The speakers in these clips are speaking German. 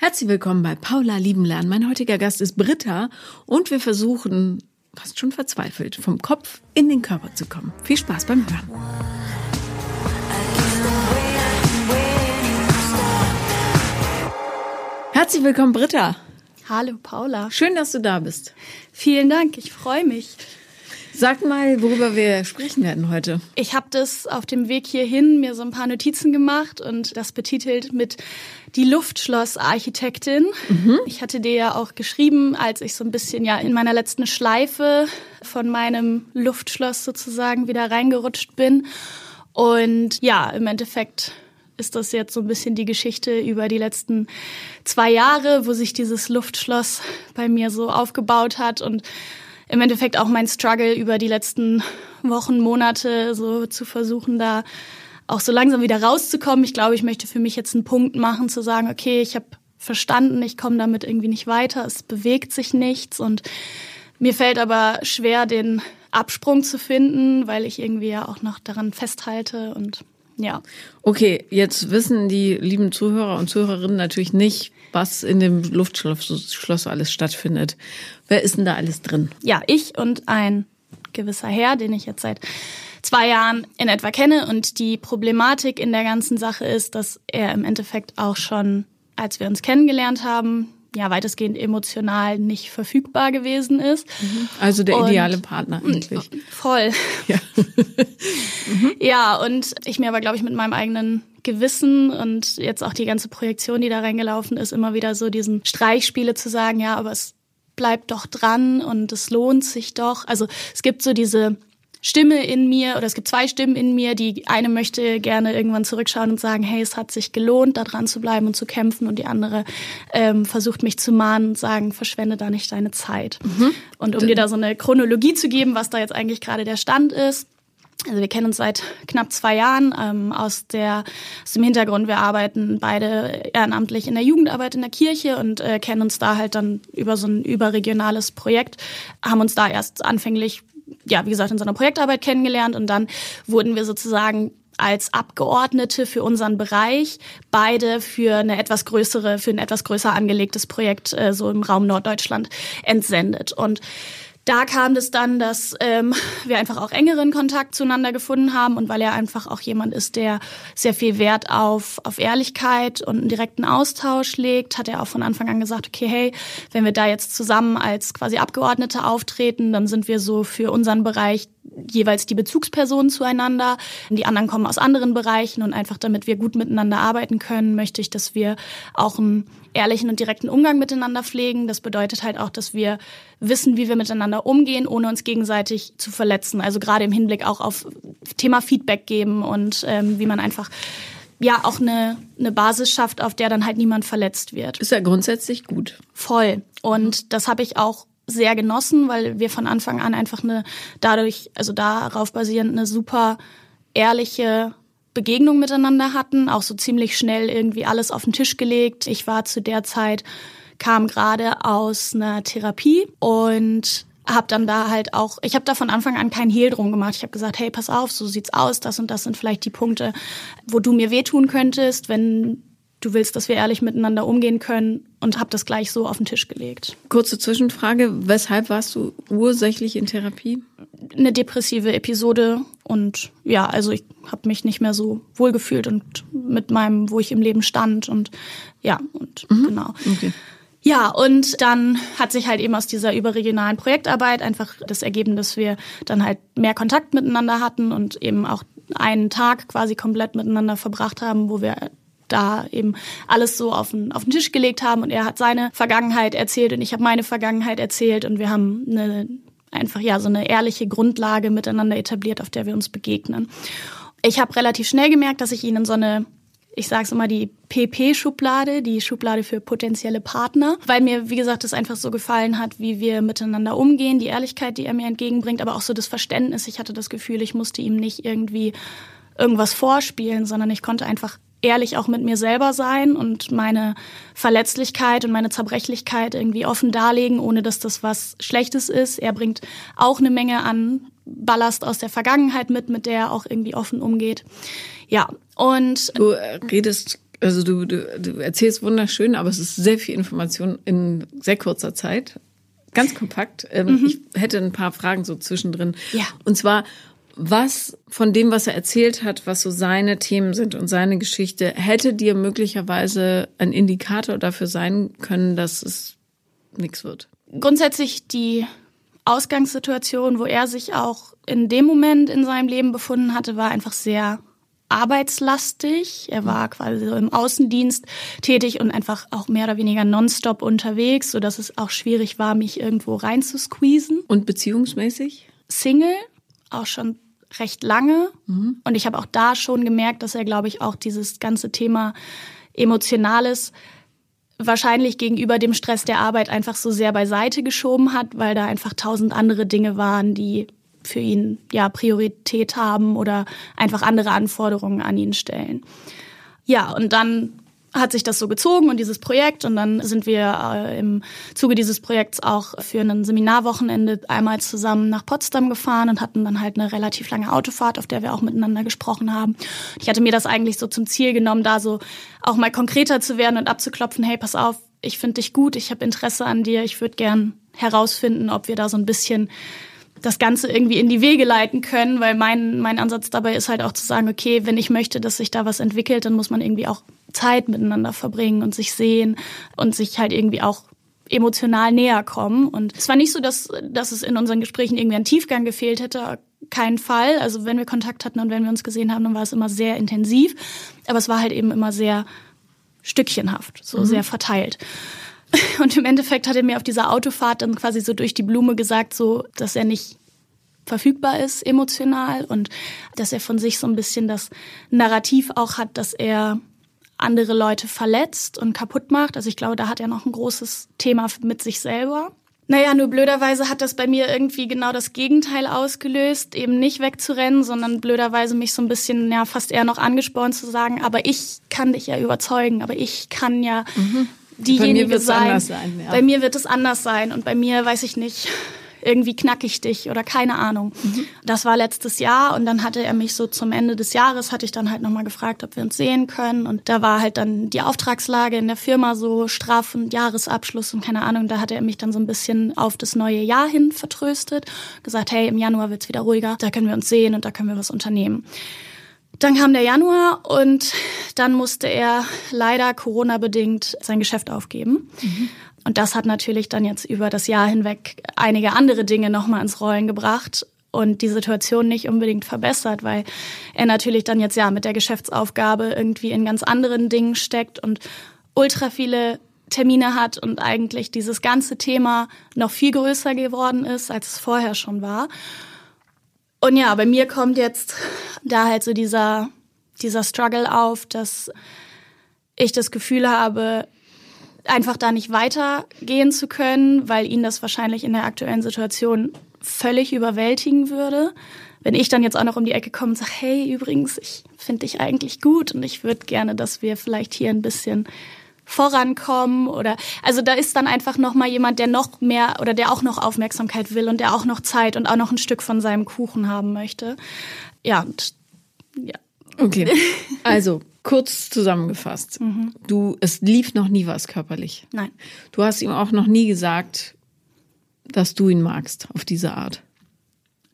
Herzlich willkommen bei Paula Lieben Lernen. Mein heutiger Gast ist Britta und wir versuchen, fast schon verzweifelt, vom Kopf in den Körper zu kommen. Viel Spaß beim Hören. Herzlich willkommen, Britta. Hallo, Paula. Schön, dass du da bist. Vielen Dank, ich freue mich. Sag mal, worüber wir sprechen werden heute. Ich habe das auf dem Weg hierhin mir so ein paar Notizen gemacht und das betitelt mit die Luftschlossarchitektin. Mhm. Ich hatte dir ja auch geschrieben, als ich so ein bisschen ja in meiner letzten Schleife von meinem Luftschloss sozusagen wieder reingerutscht bin. Und ja, im Endeffekt ist das jetzt so ein bisschen die Geschichte über die letzten zwei Jahre, wo sich dieses Luftschloss bei mir so aufgebaut hat und im Endeffekt auch mein Struggle über die letzten Wochen, Monate so zu versuchen, da auch so langsam wieder rauszukommen. Ich glaube, ich möchte für mich jetzt einen Punkt machen, zu sagen, okay, ich habe verstanden, ich komme damit irgendwie nicht weiter, es bewegt sich nichts und mir fällt aber schwer, den Absprung zu finden, weil ich irgendwie ja auch noch daran festhalte und ja. Okay, jetzt wissen die lieben Zuhörer und Zuhörerinnen natürlich nicht, was in dem Luftschloss alles stattfindet. Wer ist denn da alles drin? Ja, ich und ein gewisser Herr, den ich jetzt seit zwei Jahren in etwa kenne. Und die Problematik in der ganzen Sache ist, dass er im Endeffekt auch schon, als wir uns kennengelernt haben, ja weitestgehend emotional nicht verfügbar gewesen ist. Mhm. Also der ideale und, Partner eigentlich. Voll. Ja. mhm. ja, und ich mir aber, glaube ich, mit meinem eigenen Gewissen und jetzt auch die ganze Projektion, die da reingelaufen ist, immer wieder so diesen Streichspiele zu sagen, ja, aber es bleibt doch dran und es lohnt sich doch. Also es gibt so diese Stimme in mir oder es gibt zwei Stimmen in mir. Die eine möchte gerne irgendwann zurückschauen und sagen, hey, es hat sich gelohnt, da dran zu bleiben und zu kämpfen. Und die andere ähm, versucht mich zu mahnen und sagen, verschwende da nicht deine Zeit. Mhm. Und um dir da so eine Chronologie zu geben, was da jetzt eigentlich gerade der Stand ist. Also wir kennen uns seit knapp zwei Jahren ähm, aus, der, aus dem Hintergrund. Wir arbeiten beide ehrenamtlich in der Jugendarbeit in der Kirche und äh, kennen uns da halt dann über so ein überregionales Projekt, haben uns da erst anfänglich ja, wie gesagt, in so einer Projektarbeit kennengelernt und dann wurden wir sozusagen als Abgeordnete für unseren Bereich beide für eine etwas größere, für ein etwas größer angelegtes Projekt äh, so im Raum Norddeutschland entsendet. Und da kam es dann, dass ähm, wir einfach auch engeren Kontakt zueinander gefunden haben und weil er einfach auch jemand ist, der sehr viel Wert auf, auf Ehrlichkeit und einen direkten Austausch legt, hat er auch von Anfang an gesagt, okay, hey, wenn wir da jetzt zusammen als quasi Abgeordnete auftreten, dann sind wir so für unseren Bereich jeweils die Bezugspersonen zueinander. Die anderen kommen aus anderen Bereichen und einfach damit wir gut miteinander arbeiten können, möchte ich, dass wir auch einen ehrlichen und direkten Umgang miteinander pflegen. Das bedeutet halt auch, dass wir wissen, wie wir miteinander umgehen, ohne uns gegenseitig zu verletzen. Also gerade im Hinblick auch auf Thema Feedback geben und ähm, wie man einfach ja auch eine, eine Basis schafft, auf der dann halt niemand verletzt wird. Ist ja grundsätzlich gut. Voll. Und das habe ich auch sehr genossen, weil wir von Anfang an einfach eine dadurch, also darauf basierend eine super ehrliche Begegnung miteinander hatten, auch so ziemlich schnell irgendwie alles auf den Tisch gelegt. Ich war zu der Zeit kam gerade aus einer Therapie und habe dann da halt auch, ich habe da von Anfang an keinen Hehl drum gemacht. Ich habe gesagt, hey, pass auf, so sieht's aus, das und das sind vielleicht die Punkte, wo du mir wehtun könntest, wenn du willst, dass wir ehrlich miteinander umgehen können und habe das gleich so auf den Tisch gelegt. Kurze Zwischenfrage, weshalb warst du ursächlich in Therapie? Eine depressive Episode und ja, also ich habe mich nicht mehr so wohlgefühlt und mit meinem, wo ich im Leben stand und ja, und mhm. genau. Okay. Ja, und dann hat sich halt eben aus dieser überregionalen Projektarbeit einfach das ergeben, dass wir dann halt mehr Kontakt miteinander hatten und eben auch einen Tag quasi komplett miteinander verbracht haben, wo wir da eben alles so auf den, auf den Tisch gelegt haben und er hat seine Vergangenheit erzählt und ich habe meine Vergangenheit erzählt und wir haben eine, einfach ja so eine ehrliche Grundlage miteinander etabliert, auf der wir uns begegnen. Ich habe relativ schnell gemerkt, dass ich ihnen so eine ich sage es immer, die PP-Schublade, die Schublade für potenzielle Partner, weil mir, wie gesagt, es einfach so gefallen hat, wie wir miteinander umgehen, die Ehrlichkeit, die er mir entgegenbringt, aber auch so das Verständnis. Ich hatte das Gefühl, ich musste ihm nicht irgendwie irgendwas vorspielen, sondern ich konnte einfach ehrlich auch mit mir selber sein und meine Verletzlichkeit und meine Zerbrechlichkeit irgendwie offen darlegen, ohne dass das was Schlechtes ist. Er bringt auch eine Menge an Ballast aus der Vergangenheit mit, mit der er auch irgendwie offen umgeht. Ja, und du redest Also du, du, du erzählst wunderschön, aber es ist sehr viel Information in sehr kurzer Zeit. Ganz kompakt. Ähm, mhm. Ich hätte ein paar Fragen so zwischendrin. Ja. Und zwar, was von dem, was er erzählt hat, was so seine Themen sind und seine Geschichte, hätte dir möglicherweise ein Indikator dafür sein können, dass es nichts wird? Grundsätzlich die Ausgangssituation, wo er sich auch in dem Moment in seinem Leben befunden hatte, war einfach sehr arbeitslastig. Er war quasi so im Außendienst tätig und einfach auch mehr oder weniger nonstop unterwegs, so dass es auch schwierig war, mich irgendwo reinzusqueezen. Und beziehungsmäßig? Single, auch schon recht lange. Mhm. Und ich habe auch da schon gemerkt, dass er, glaube ich, auch dieses ganze Thema Emotionales wahrscheinlich gegenüber dem Stress der Arbeit einfach so sehr beiseite geschoben hat, weil da einfach tausend andere Dinge waren, die für ihn ja Priorität haben oder einfach andere Anforderungen an ihn stellen. Ja, und dann hat sich das so gezogen und dieses Projekt und dann sind wir äh, im Zuge dieses Projekts auch für ein Seminarwochenende einmal zusammen nach Potsdam gefahren und hatten dann halt eine relativ lange Autofahrt, auf der wir auch miteinander gesprochen haben. Ich hatte mir das eigentlich so zum Ziel genommen, da so auch mal konkreter zu werden und abzuklopfen, hey, pass auf, ich finde dich gut, ich habe Interesse an dir, ich würde gern herausfinden, ob wir da so ein bisschen das Ganze irgendwie in die Wege leiten können, weil mein, mein Ansatz dabei ist halt auch zu sagen, okay, wenn ich möchte, dass sich da was entwickelt, dann muss man irgendwie auch Zeit miteinander verbringen und sich sehen und sich halt irgendwie auch emotional näher kommen. Und es war nicht so, dass, dass es in unseren Gesprächen irgendwie an Tiefgang gefehlt hätte. Kein Fall. Also wenn wir Kontakt hatten und wenn wir uns gesehen haben, dann war es immer sehr intensiv. Aber es war halt eben immer sehr stückchenhaft, so mhm. sehr verteilt. Und im Endeffekt hat er mir auf dieser Autofahrt dann quasi so durch die Blume gesagt, so, dass er nicht verfügbar ist emotional und dass er von sich so ein bisschen das Narrativ auch hat, dass er andere Leute verletzt und kaputt macht. Also ich glaube, da hat er noch ein großes Thema mit sich selber. Naja, nur blöderweise hat das bei mir irgendwie genau das Gegenteil ausgelöst, eben nicht wegzurennen, sondern blöderweise mich so ein bisschen, ja, fast eher noch angespornt zu sagen, aber ich kann dich ja überzeugen, aber ich kann ja mhm diejenige sein. sein ja. Bei mir wird es anders sein und bei mir weiß ich nicht, irgendwie knack ich dich oder keine Ahnung. Mhm. Das war letztes Jahr und dann hatte er mich so zum Ende des Jahres, hatte ich dann halt nochmal gefragt, ob wir uns sehen können und da war halt dann die Auftragslage in der Firma so straff und Jahresabschluss und keine Ahnung, da hatte er mich dann so ein bisschen auf das neue Jahr hin vertröstet, gesagt, hey, im Januar wird's wieder ruhiger, da können wir uns sehen und da können wir was unternehmen. Dann kam der Januar und dann musste er leider Corona-bedingt sein Geschäft aufgeben. Mhm. Und das hat natürlich dann jetzt über das Jahr hinweg einige andere Dinge nochmal ins Rollen gebracht und die Situation nicht unbedingt verbessert, weil er natürlich dann jetzt ja mit der Geschäftsaufgabe irgendwie in ganz anderen Dingen steckt und ultra viele Termine hat und eigentlich dieses ganze Thema noch viel größer geworden ist, als es vorher schon war. Und ja, bei mir kommt jetzt da halt so dieser, dieser Struggle auf, dass ich das Gefühl habe, einfach da nicht weitergehen zu können, weil ihn das wahrscheinlich in der aktuellen Situation völlig überwältigen würde. Wenn ich dann jetzt auch noch um die Ecke komme und sage, hey, übrigens, ich finde dich eigentlich gut und ich würde gerne, dass wir vielleicht hier ein bisschen vorankommen oder also da ist dann einfach noch mal jemand, der noch mehr oder der auch noch Aufmerksamkeit will und der auch noch Zeit und auch noch ein Stück von seinem Kuchen haben möchte. Ja, und, ja. Okay. Also, kurz zusammengefasst. Mhm. Du es lief noch nie was körperlich. Nein. Du hast ihm auch noch nie gesagt, dass du ihn magst auf diese Art.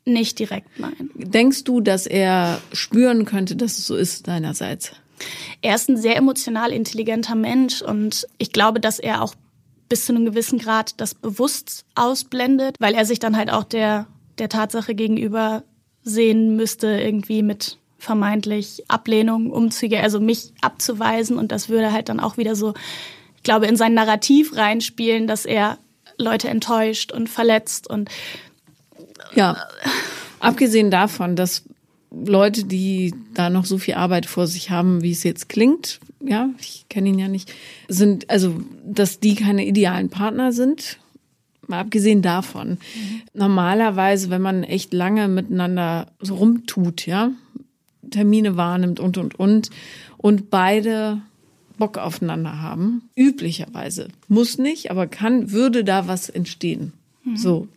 Nicht direkt, nein. Denkst du, dass er spüren könnte, dass es so ist deinerseits? Er ist ein sehr emotional intelligenter Mensch und ich glaube, dass er auch bis zu einem gewissen Grad das bewusst ausblendet, weil er sich dann halt auch der, der Tatsache gegenüber sehen müsste, irgendwie mit vermeintlich Ablehnung umzugehen, also mich abzuweisen und das würde halt dann auch wieder so, ich glaube, in sein Narrativ reinspielen, dass er Leute enttäuscht und verletzt und ja. Abgesehen davon, dass Leute, die da noch so viel Arbeit vor sich haben, wie es jetzt klingt, ja, ich kenne ihn ja nicht, sind, also, dass die keine idealen Partner sind. Mal abgesehen davon. Mhm. Normalerweise, wenn man echt lange miteinander so rumtut, ja, Termine wahrnimmt und, und, und, und beide Bock aufeinander haben, üblicherweise, muss nicht, aber kann, würde da was entstehen. Mhm. So.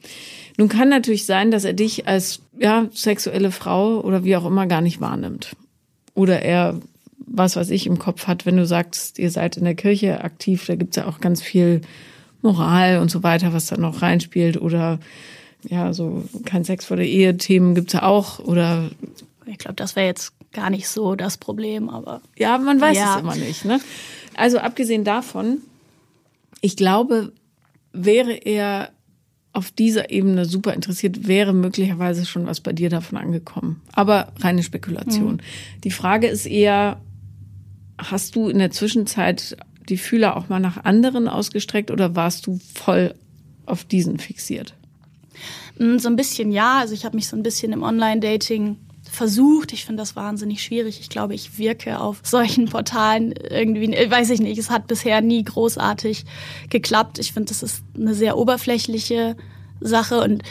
Nun kann natürlich sein, dass er dich als ja, sexuelle Frau oder wie auch immer gar nicht wahrnimmt. Oder er was, was ich im Kopf hat, wenn du sagst, ihr seid in der Kirche aktiv, da gibt's ja auch ganz viel Moral und so weiter, was da noch reinspielt. Oder ja, so kein Sex vor der Ehe Themen gibt's ja auch. Oder ich glaube, das wäre jetzt gar nicht so das Problem, aber. Ja, man weiß ja. es immer nicht. Ne? Also abgesehen davon, ich glaube, wäre er auf dieser Ebene super interessiert, wäre möglicherweise schon was bei dir davon angekommen. Aber reine Spekulation. Mhm. Die Frage ist eher, hast du in der Zwischenzeit die Fühler auch mal nach anderen ausgestreckt oder warst du voll auf diesen fixiert? Mm, so ein bisschen ja. Also ich habe mich so ein bisschen im Online-Dating versucht. Ich finde das wahnsinnig schwierig. Ich glaube, ich wirke auf solchen Portalen irgendwie, weiß ich nicht, es hat bisher nie großartig geklappt. Ich finde, das ist eine sehr oberflächliche Sache und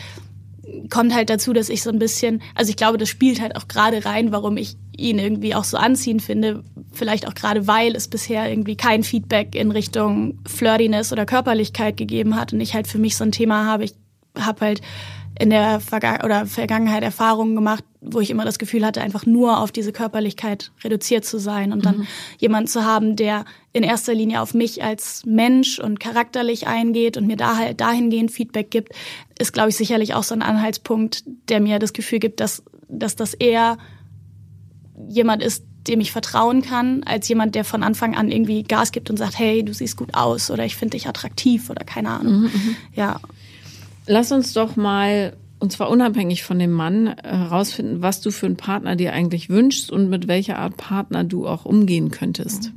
kommt halt dazu, dass ich so ein bisschen, also ich glaube, das spielt halt auch gerade rein, warum ich ihn irgendwie auch so anziehend finde. Vielleicht auch gerade, weil es bisher irgendwie kein Feedback in Richtung Flirtiness oder Körperlichkeit gegeben hat und ich halt für mich so ein Thema habe. Ich habe halt in der Verga oder Vergangenheit Erfahrungen gemacht, wo ich immer das Gefühl hatte, einfach nur auf diese Körperlichkeit reduziert zu sein und dann mhm. jemanden zu haben, der in erster Linie auf mich als Mensch und charakterlich eingeht und mir da halt dahingehend Feedback gibt, ist, glaube ich, sicherlich auch so ein Anhaltspunkt, der mir das Gefühl gibt, dass, dass das eher jemand ist, dem ich vertrauen kann, als jemand, der von Anfang an irgendwie Gas gibt und sagt, hey, du siehst gut aus oder ich finde dich attraktiv oder keine Ahnung. Mhm, mhm. ja. Lass uns doch mal, und zwar unabhängig von dem Mann, herausfinden, was du für einen Partner dir eigentlich wünschst und mit welcher Art Partner du auch umgehen könntest.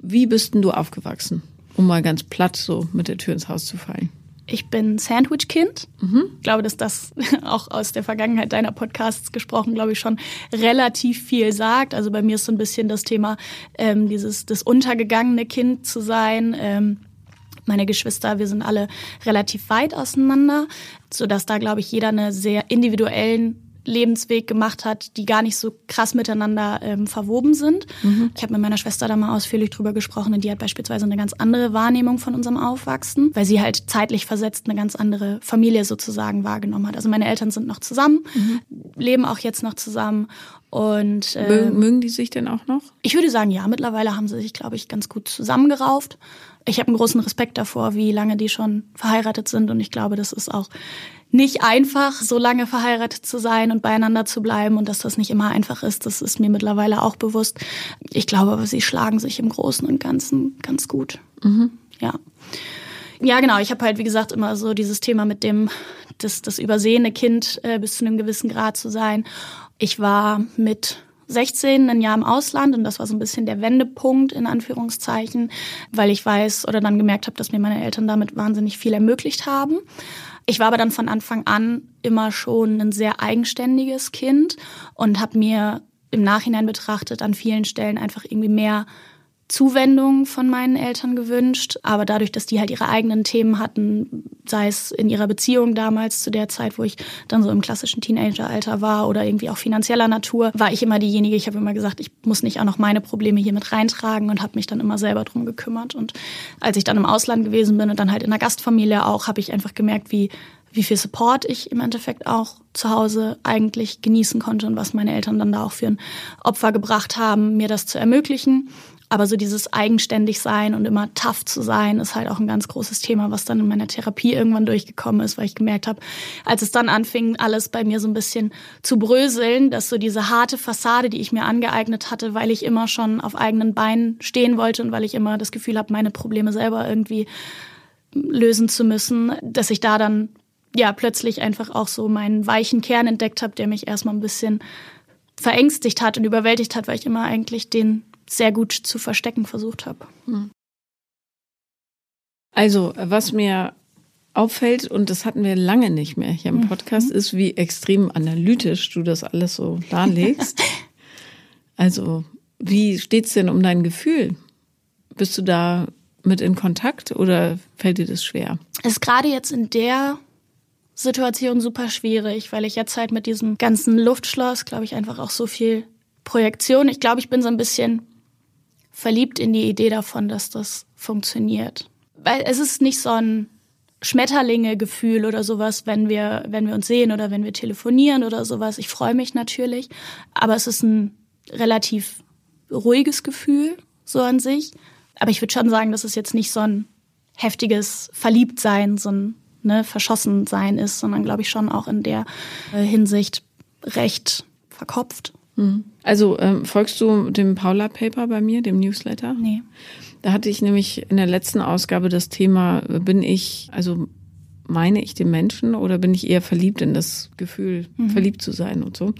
Wie bist denn du aufgewachsen? Um mal ganz platt so mit der Tür ins Haus zu fallen. Ich bin Sandwich-Kind. Mhm. Ich glaube, dass das auch aus der Vergangenheit deiner Podcasts gesprochen, glaube ich, schon relativ viel sagt. Also bei mir ist so ein bisschen das Thema, ähm, dieses das untergegangene Kind zu sein. Ähm, meine Geschwister, wir sind alle relativ weit auseinander, so dass da, glaube ich, jeder eine sehr individuellen Lebensweg gemacht hat, die gar nicht so krass miteinander ähm, verwoben sind. Mhm. Ich habe mit meiner Schwester da mal ausführlich drüber gesprochen und die hat beispielsweise eine ganz andere Wahrnehmung von unserem Aufwachsen, weil sie halt zeitlich versetzt eine ganz andere Familie sozusagen wahrgenommen hat. Also meine Eltern sind noch zusammen, mhm. leben auch jetzt noch zusammen und äh, mögen, mögen die sich denn auch noch? Ich würde sagen, ja. Mittlerweile haben sie sich, glaube ich, ganz gut zusammengerauft ich habe einen großen Respekt davor, wie lange die schon verheiratet sind. Und ich glaube, das ist auch nicht einfach, so lange verheiratet zu sein und beieinander zu bleiben und dass das nicht immer einfach ist. Das ist mir mittlerweile auch bewusst. Ich glaube aber, sie schlagen sich im Großen und Ganzen ganz gut. Mhm. Ja. Ja, genau. Ich habe halt, wie gesagt, immer so dieses Thema mit dem, das, das übersehene Kind äh, bis zu einem gewissen Grad zu sein. Ich war mit 16 ein Jahr im Ausland und das war so ein bisschen der Wendepunkt in Anführungszeichen, weil ich weiß oder dann gemerkt habe, dass mir meine Eltern damit wahnsinnig viel ermöglicht haben. Ich war aber dann von Anfang an immer schon ein sehr eigenständiges Kind und habe mir im Nachhinein betrachtet an vielen Stellen einfach irgendwie mehr Zuwendung von meinen Eltern gewünscht, aber dadurch, dass die halt ihre eigenen Themen hatten, sei es in ihrer Beziehung damals zu der Zeit, wo ich dann so im klassischen Teenageralter war oder irgendwie auch finanzieller Natur, war ich immer diejenige, ich habe immer gesagt, ich muss nicht auch noch meine Probleme hier mit reintragen und habe mich dann immer selber drum gekümmert und als ich dann im Ausland gewesen bin und dann halt in der Gastfamilie auch, habe ich einfach gemerkt, wie wie viel Support ich im Endeffekt auch zu Hause eigentlich genießen konnte und was meine Eltern dann da auch für ein Opfer gebracht haben, mir das zu ermöglichen. Aber so dieses eigenständig sein und immer tough zu sein, ist halt auch ein ganz großes Thema, was dann in meiner Therapie irgendwann durchgekommen ist, weil ich gemerkt habe, als es dann anfing, alles bei mir so ein bisschen zu bröseln, dass so diese harte Fassade, die ich mir angeeignet hatte, weil ich immer schon auf eigenen Beinen stehen wollte und weil ich immer das Gefühl habe, meine Probleme selber irgendwie lösen zu müssen, dass ich da dann ja plötzlich einfach auch so meinen weichen Kern entdeckt habe, der mich erstmal ein bisschen verängstigt hat und überwältigt hat, weil ich immer eigentlich den sehr gut zu verstecken versucht habe. Hm. Also, was mir auffällt, und das hatten wir lange nicht mehr hier im mhm. Podcast, mhm. ist, wie extrem analytisch du das alles so darlegst. also, wie steht's denn um dein Gefühl? Bist du da mit in Kontakt oder fällt dir das schwer? Es ist gerade jetzt in der Situation super schwierig, weil ich jetzt halt mit diesem ganzen Luftschloss, glaube ich, einfach auch so viel Projektion. Ich glaube, ich bin so ein bisschen verliebt in die Idee davon, dass das funktioniert. Weil es ist nicht so ein Schmetterlinge-Gefühl oder sowas, wenn wir, wenn wir uns sehen oder wenn wir telefonieren oder sowas. Ich freue mich natürlich, aber es ist ein relativ ruhiges Gefühl, so an sich. Aber ich würde schon sagen, dass es jetzt nicht so ein heftiges Verliebtsein, so ein ne, Verschossensein ist, sondern glaube ich schon auch in der äh, Hinsicht recht verkopft. Also ähm, folgst du dem Paula Paper bei mir, dem Newsletter? Nee. Da hatte ich nämlich in der letzten Ausgabe das Thema, bin ich, also meine ich den Menschen oder bin ich eher verliebt in das Gefühl, mhm. verliebt zu sein und so.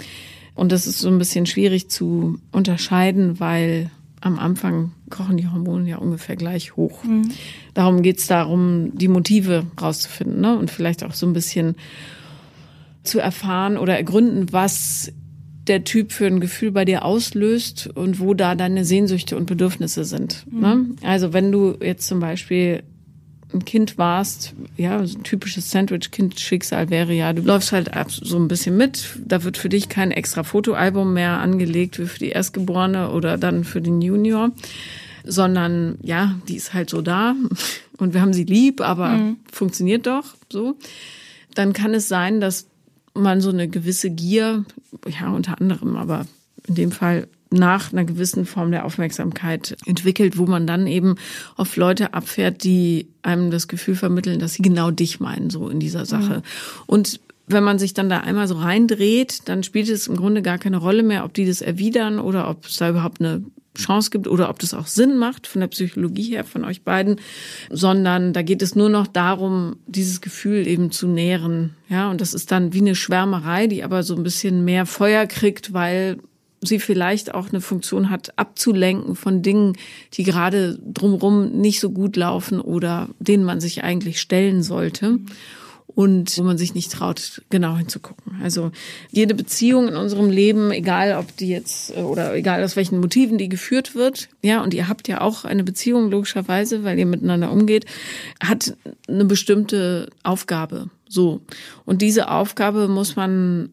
Und das ist so ein bisschen schwierig zu unterscheiden, weil am Anfang kochen die Hormone ja ungefähr gleich hoch. Mhm. Darum geht's darum, die Motive rauszufinden ne? und vielleicht auch so ein bisschen zu erfahren oder ergründen, was der Typ für ein Gefühl bei dir auslöst und wo da deine Sehnsüchte und Bedürfnisse sind. Mhm. Ne? Also wenn du jetzt zum Beispiel ein Kind warst, ja, so ein typisches Sandwich-Kind-Schicksal wäre ja, du läufst halt so ein bisschen mit, da wird für dich kein extra Fotoalbum mehr angelegt wie für die Erstgeborene oder dann für den Junior, sondern ja, die ist halt so da und wir haben sie lieb, aber mhm. funktioniert doch so. Dann kann es sein, dass man so eine gewisse Gier, ja, unter anderem, aber in dem Fall nach einer gewissen Form der Aufmerksamkeit entwickelt, wo man dann eben auf Leute abfährt, die einem das Gefühl vermitteln, dass sie genau dich meinen, so in dieser Sache. Mhm. Und wenn man sich dann da einmal so reindreht, dann spielt es im Grunde gar keine Rolle mehr, ob die das erwidern oder ob es da überhaupt eine Chance gibt oder ob das auch Sinn macht von der Psychologie her von euch beiden, sondern da geht es nur noch darum, dieses Gefühl eben zu nähren. Ja, und das ist dann wie eine Schwärmerei, die aber so ein bisschen mehr Feuer kriegt, weil sie vielleicht auch eine Funktion hat, abzulenken von Dingen, die gerade drumherum nicht so gut laufen oder denen man sich eigentlich stellen sollte und wo man sich nicht traut, genau hinzugucken. Also jede Beziehung in unserem Leben, egal ob die jetzt oder egal aus welchen Motiven die geführt wird, ja, und ihr habt ja auch eine Beziehung logischerweise, weil ihr miteinander umgeht, hat eine bestimmte Aufgabe. So. Und diese Aufgabe muss man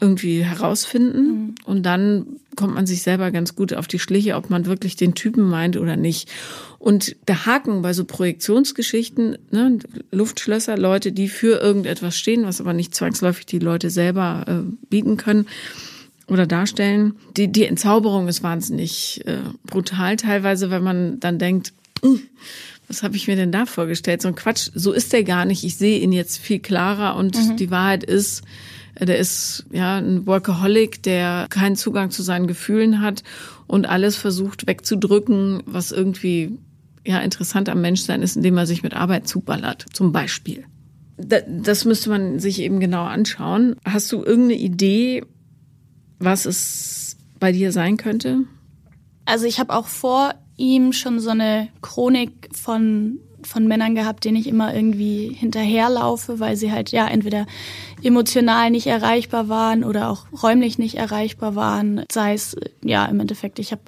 irgendwie herausfinden mhm. und dann kommt man sich selber ganz gut auf die Schliche, ob man wirklich den Typen meint oder nicht. Und der Haken bei so Projektionsgeschichten, ne, Luftschlösser, Leute, die für irgendetwas stehen, was aber nicht zwangsläufig die Leute selber äh, bieten können oder darstellen, die, die Entzauberung ist wahnsinnig äh, brutal teilweise, wenn man dann denkt, hm, was habe ich mir denn da vorgestellt? So ein Quatsch, so ist der gar nicht. Ich sehe ihn jetzt viel klarer und mhm. die Wahrheit ist, der ist ja ein Workaholic, der keinen Zugang zu seinen Gefühlen hat und alles versucht wegzudrücken, was irgendwie ja interessant am Menschsein ist, indem er sich mit Arbeit zuballert, zum Beispiel. Das müsste man sich eben genau anschauen. Hast du irgendeine Idee, was es bei dir sein könnte? Also ich habe auch vor ihm schon so eine Chronik von von Männern gehabt, denen ich immer irgendwie hinterherlaufe, weil sie halt ja entweder emotional nicht erreichbar waren oder auch räumlich nicht erreichbar waren. Sei es ja im Endeffekt, ich habe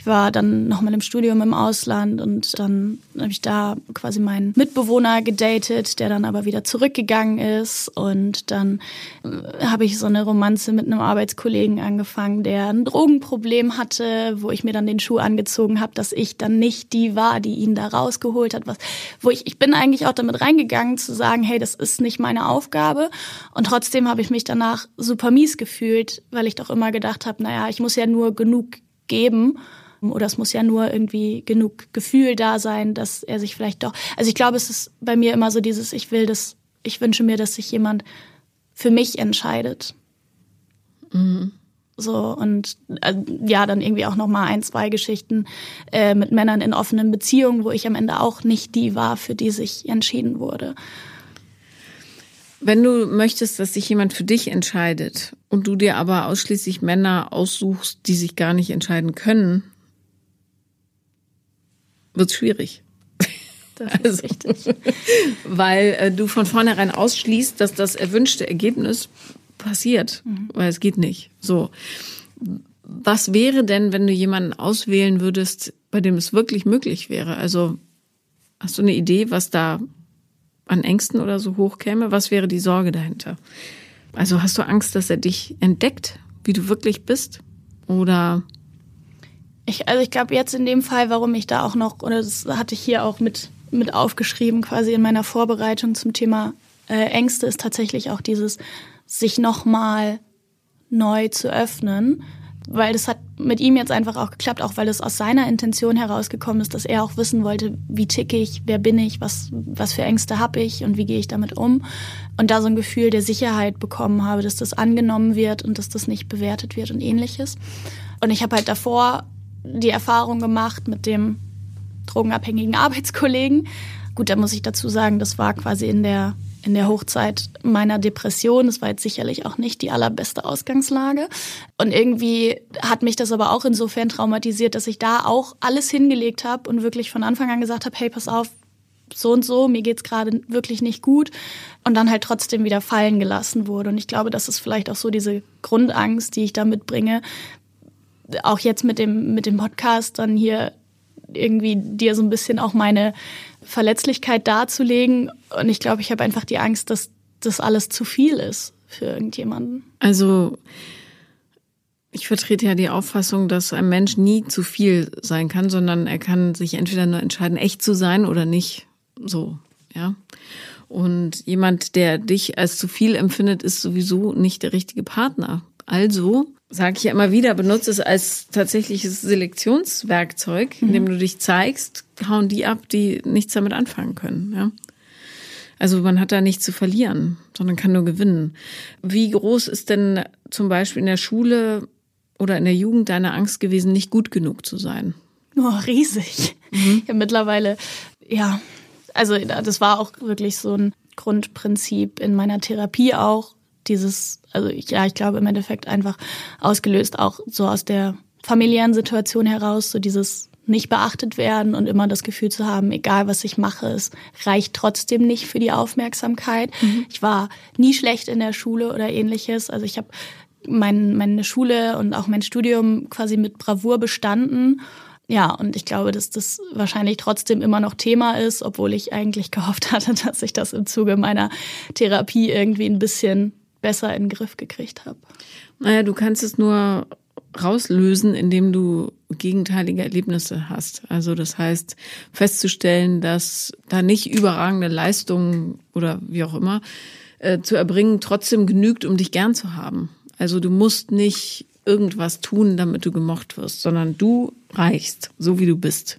ich war dann nochmal im Studium im Ausland und dann habe ich da quasi meinen Mitbewohner gedatet, der dann aber wieder zurückgegangen ist. Und dann äh, habe ich so eine Romanze mit einem Arbeitskollegen angefangen, der ein Drogenproblem hatte, wo ich mir dann den Schuh angezogen habe, dass ich dann nicht die war, die ihn da rausgeholt hat. Was, wo ich, ich bin eigentlich auch damit reingegangen zu sagen, hey, das ist nicht meine Aufgabe. Und trotzdem habe ich mich danach super mies gefühlt, weil ich doch immer gedacht habe, naja, ich muss ja nur genug geben oder es muss ja nur irgendwie genug Gefühl da sein, dass er sich vielleicht doch. Also ich glaube, es ist bei mir immer so dieses, ich will das, ich wünsche mir, dass sich jemand für mich entscheidet. Mhm. So und äh, ja, dann irgendwie auch noch mal ein, zwei Geschichten äh, mit Männern in offenen Beziehungen, wo ich am Ende auch nicht die war, für die sich entschieden wurde. Wenn du möchtest, dass sich jemand für dich entscheidet und du dir aber ausschließlich Männer aussuchst, die sich gar nicht entscheiden können, wird schwierig. Das ist also, richtig. Weil äh, du von vornherein ausschließt, dass das erwünschte Ergebnis passiert. Mhm. Weil es geht nicht. So. Was wäre denn, wenn du jemanden auswählen würdest, bei dem es wirklich möglich wäre? Also hast du eine Idee, was da an Ängsten oder so hochkäme? Was wäre die Sorge dahinter? Also hast du Angst, dass er dich entdeckt, wie du wirklich bist? Oder ich, also ich glaube jetzt in dem Fall, warum ich da auch noch, oder das hatte ich hier auch mit, mit aufgeschrieben, quasi in meiner Vorbereitung zum Thema äh, Ängste, ist tatsächlich auch dieses, sich nochmal neu zu öffnen. Weil das hat mit ihm jetzt einfach auch geklappt, auch weil es aus seiner Intention herausgekommen ist, dass er auch wissen wollte, wie ticke ich, wer bin ich, was, was für Ängste habe ich und wie gehe ich damit um. Und da so ein Gefühl der Sicherheit bekommen habe, dass das angenommen wird und dass das nicht bewertet wird und ähnliches. Und ich habe halt davor die Erfahrung gemacht mit dem drogenabhängigen Arbeitskollegen. Gut, da muss ich dazu sagen, das war quasi in der in der Hochzeit meiner Depression. Das war jetzt sicherlich auch nicht die allerbeste Ausgangslage. Und irgendwie hat mich das aber auch insofern traumatisiert, dass ich da auch alles hingelegt habe und wirklich von Anfang an gesagt habe, hey, pass auf, so und so, mir geht's gerade wirklich nicht gut und dann halt trotzdem wieder fallen gelassen wurde. Und ich glaube, das ist vielleicht auch so diese Grundangst, die ich da mitbringe, auch jetzt mit dem, mit dem Podcast dann hier irgendwie dir so ein bisschen auch meine Verletzlichkeit darzulegen. Und ich glaube, ich habe einfach die Angst, dass das alles zu viel ist für irgendjemanden. Also ich vertrete ja die Auffassung, dass ein Mensch nie zu viel sein kann, sondern er kann sich entweder nur entscheiden, echt zu sein oder nicht. So, ja. Und jemand, der dich als zu viel empfindet, ist sowieso nicht der richtige Partner. Also sage ich ja immer wieder, benutze es als tatsächliches Selektionswerkzeug, mhm. indem du dich zeigst, hauen die ab, die nichts damit anfangen können. Ja? Also man hat da nichts zu verlieren, sondern kann nur gewinnen. Wie groß ist denn zum Beispiel in der Schule oder in der Jugend deine Angst gewesen, nicht gut genug zu sein? Oh, riesig. Mhm. Ja, mittlerweile, ja. Also das war auch wirklich so ein Grundprinzip in meiner Therapie auch, dieses, also ja, ich glaube im Endeffekt einfach ausgelöst auch so aus der familiären Situation heraus, so dieses nicht beachtet werden und immer das Gefühl zu haben, egal was ich mache, es reicht trotzdem nicht für die Aufmerksamkeit. Mhm. Ich war nie schlecht in der Schule oder ähnliches. Also ich habe mein, meine Schule und auch mein Studium quasi mit Bravour bestanden. Ja, und ich glaube, dass das wahrscheinlich trotzdem immer noch Thema ist, obwohl ich eigentlich gehofft hatte, dass ich das im Zuge meiner Therapie irgendwie ein bisschen besser in den Griff gekriegt habe. Naja, du kannst es nur rauslösen, indem du gegenteilige Erlebnisse hast. Also das heißt, festzustellen, dass da nicht überragende Leistungen oder wie auch immer äh, zu erbringen trotzdem genügt, um dich gern zu haben. Also du musst nicht irgendwas tun, damit du gemocht wirst, sondern du reichst, so wie du bist.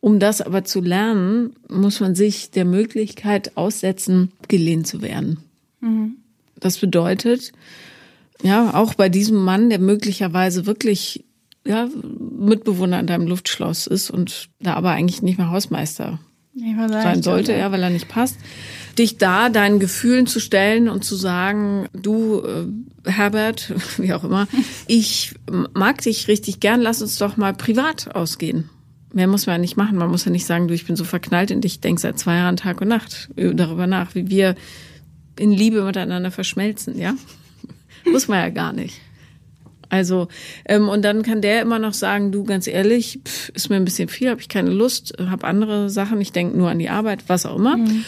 Um das aber zu lernen, muss man sich der Möglichkeit aussetzen, gelehnt zu werden. Mhm. Das bedeutet, ja, auch bei diesem Mann, der möglicherweise wirklich ja, Mitbewohner in deinem Luftschloss ist und da aber eigentlich nicht mehr Hausmeister sein sollte, ja, weil er nicht passt, dich da deinen Gefühlen zu stellen und zu sagen, du äh, Herbert, wie auch immer, ich mag dich richtig gern, lass uns doch mal privat ausgehen. Mehr muss man ja nicht machen. Man muss ja nicht sagen, du, ich bin so verknallt in dich, denk seit zwei Jahren Tag und Nacht darüber nach, wie wir in Liebe miteinander verschmelzen, ja? Muss man ja gar nicht. Also, ähm, und dann kann der immer noch sagen, du, ganz ehrlich, pff, ist mir ein bisschen viel, habe ich keine Lust, habe andere Sachen, ich denke nur an die Arbeit, was auch immer. Mhm.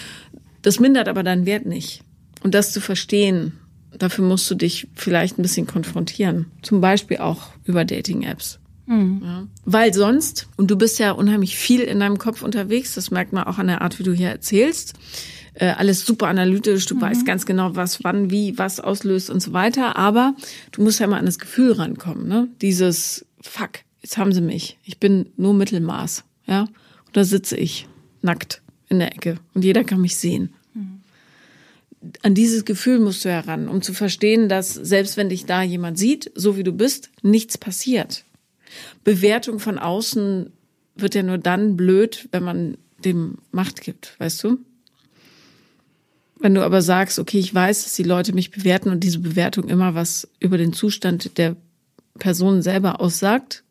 Das mindert aber deinen Wert nicht. Und das zu verstehen, dafür musst du dich vielleicht ein bisschen konfrontieren. Zum Beispiel auch über Dating-Apps. Mhm. Ja. Weil sonst, und du bist ja unheimlich viel in deinem Kopf unterwegs, das merkt man auch an der Art, wie du hier erzählst, äh, alles super analytisch, du mhm. weißt ganz genau, was wann, wie, was auslöst und so weiter. Aber du musst ja mal an das Gefühl rankommen, ne? Dieses Fuck, jetzt haben sie mich. Ich bin nur Mittelmaß, ja. Und da sitze ich nackt in der Ecke und jeder kann mich sehen. Mhm. An dieses Gefühl musst du heran, um zu verstehen, dass selbst wenn dich da jemand sieht, so wie du bist, nichts passiert. Bewertung von außen wird ja nur dann blöd, wenn man dem Macht gibt, weißt du? Wenn du aber sagst, okay, ich weiß, dass die Leute mich bewerten und diese Bewertung immer was über den Zustand der Person selber aussagt,